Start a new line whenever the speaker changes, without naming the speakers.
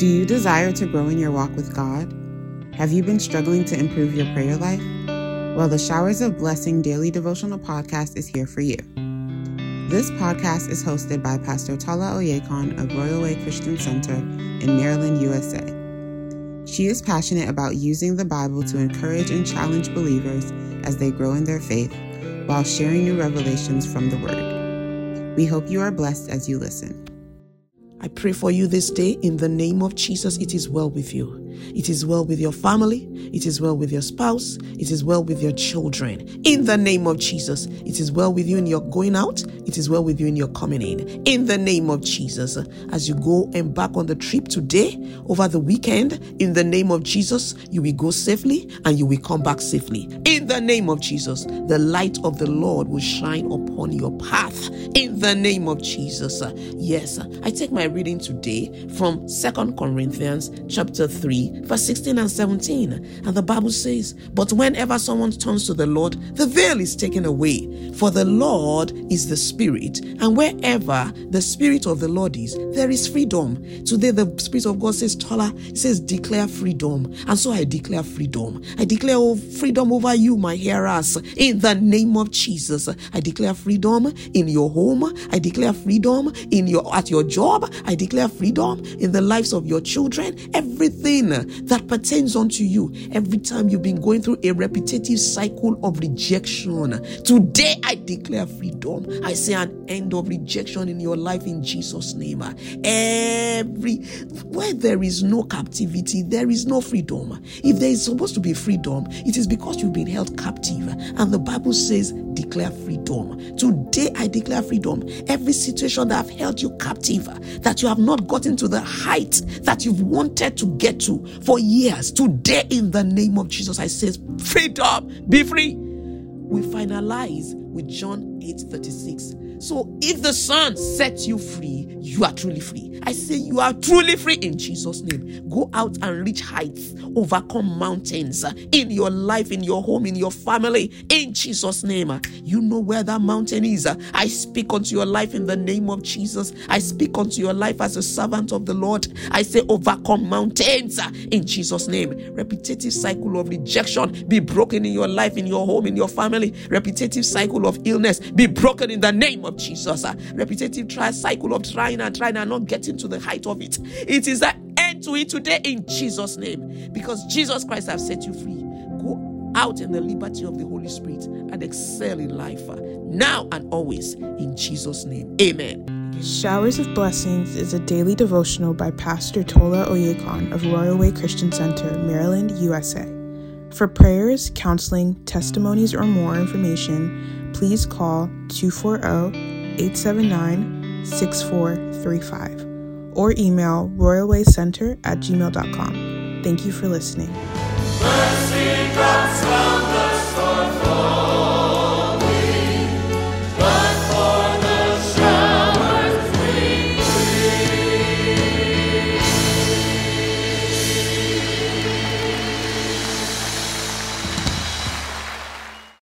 Do you desire to grow in your walk with God? Have you been struggling to improve your prayer life? Well, the Showers of Blessing Daily Devotional Podcast is here for you. This podcast is hosted by Pastor Tola Oyekon of Royal Way Christian Center in Maryland, USA. She is passionate about using the Bible to encourage and challenge believers as they grow in their faith while sharing new revelations from the Word. We hope you are blessed as you listen.
I pray for you this day in the name of Jesus. It is well with you. It is well with your family. It is well with your spouse. It is well with your children. In the name of Jesus. It is well with you in your going out. It is well with you in your coming in. In the name of Jesus. As you go embark on the trip today, over the weekend, in the name of Jesus, you will go safely and you will come back safely. In the name of Jesus, the light of the Lord will shine upon your path. In the name of Jesus. Yes, I take my reading today from Second Corinthians chapter 3, verse 16 and 17. And the Bible says, But whenever someone turns to the Lord, the veil is taken away. For the Lord is the Spirit, and wherever the Spirit of the Lord is, there is freedom. Today, the Spirit of God says, Tola, says, declare freedom. And so I declare freedom. I declare oh, freedom over you, my hearers, in the name of Jesus. I declare freedom in your home. I declare freedom in your at your job. I declare freedom in the lives of your children. Everything that pertains unto you. Every time you've been going through a repetitive cycle of rejection, today I declare freedom. I say an end of rejection in your life in Jesus' name. Every where there is no captivity, there is no freedom. If there is supposed to be freedom, it is because you've been held captive. And the Bible says, declare freedom. Today I declare freedom. Every situation that have held you captive, that you have not gotten to the height that you've wanted to get to for years, today in the name of Jesus, I say, freedom, be free. We finalize with John 8 36. So if the Son sets you free, you are truly free. I say you are truly free in Jesus' name. Go out and reach heights, overcome mountains uh, in your life, in your home, in your family, in Jesus' name. You know where that mountain is. I speak unto your life in the name of Jesus. I speak unto your life as a servant of the Lord. I say overcome mountains uh, in Jesus' name. Repetitive cycle of rejection be broken in your life, in your home, in your family. Repetitive cycle of illness be broken in the name of Jesus. Repetitive try cycle of trying and trying and not getting to the height of it. It is an end to it today in Jesus' name. Because Jesus Christ has set you free. Go out in the liberty of the Holy Spirit and excel in life now and always in Jesus' name. Amen.
Showers of Blessings is a daily devotional by Pastor Tola Oyekon of Royal Way Christian Center, Maryland, USA. For prayers, counseling, testimonies, or more information, please call 240 879 6435 or email royalwaycenter at gmail.com. Thank you for listening.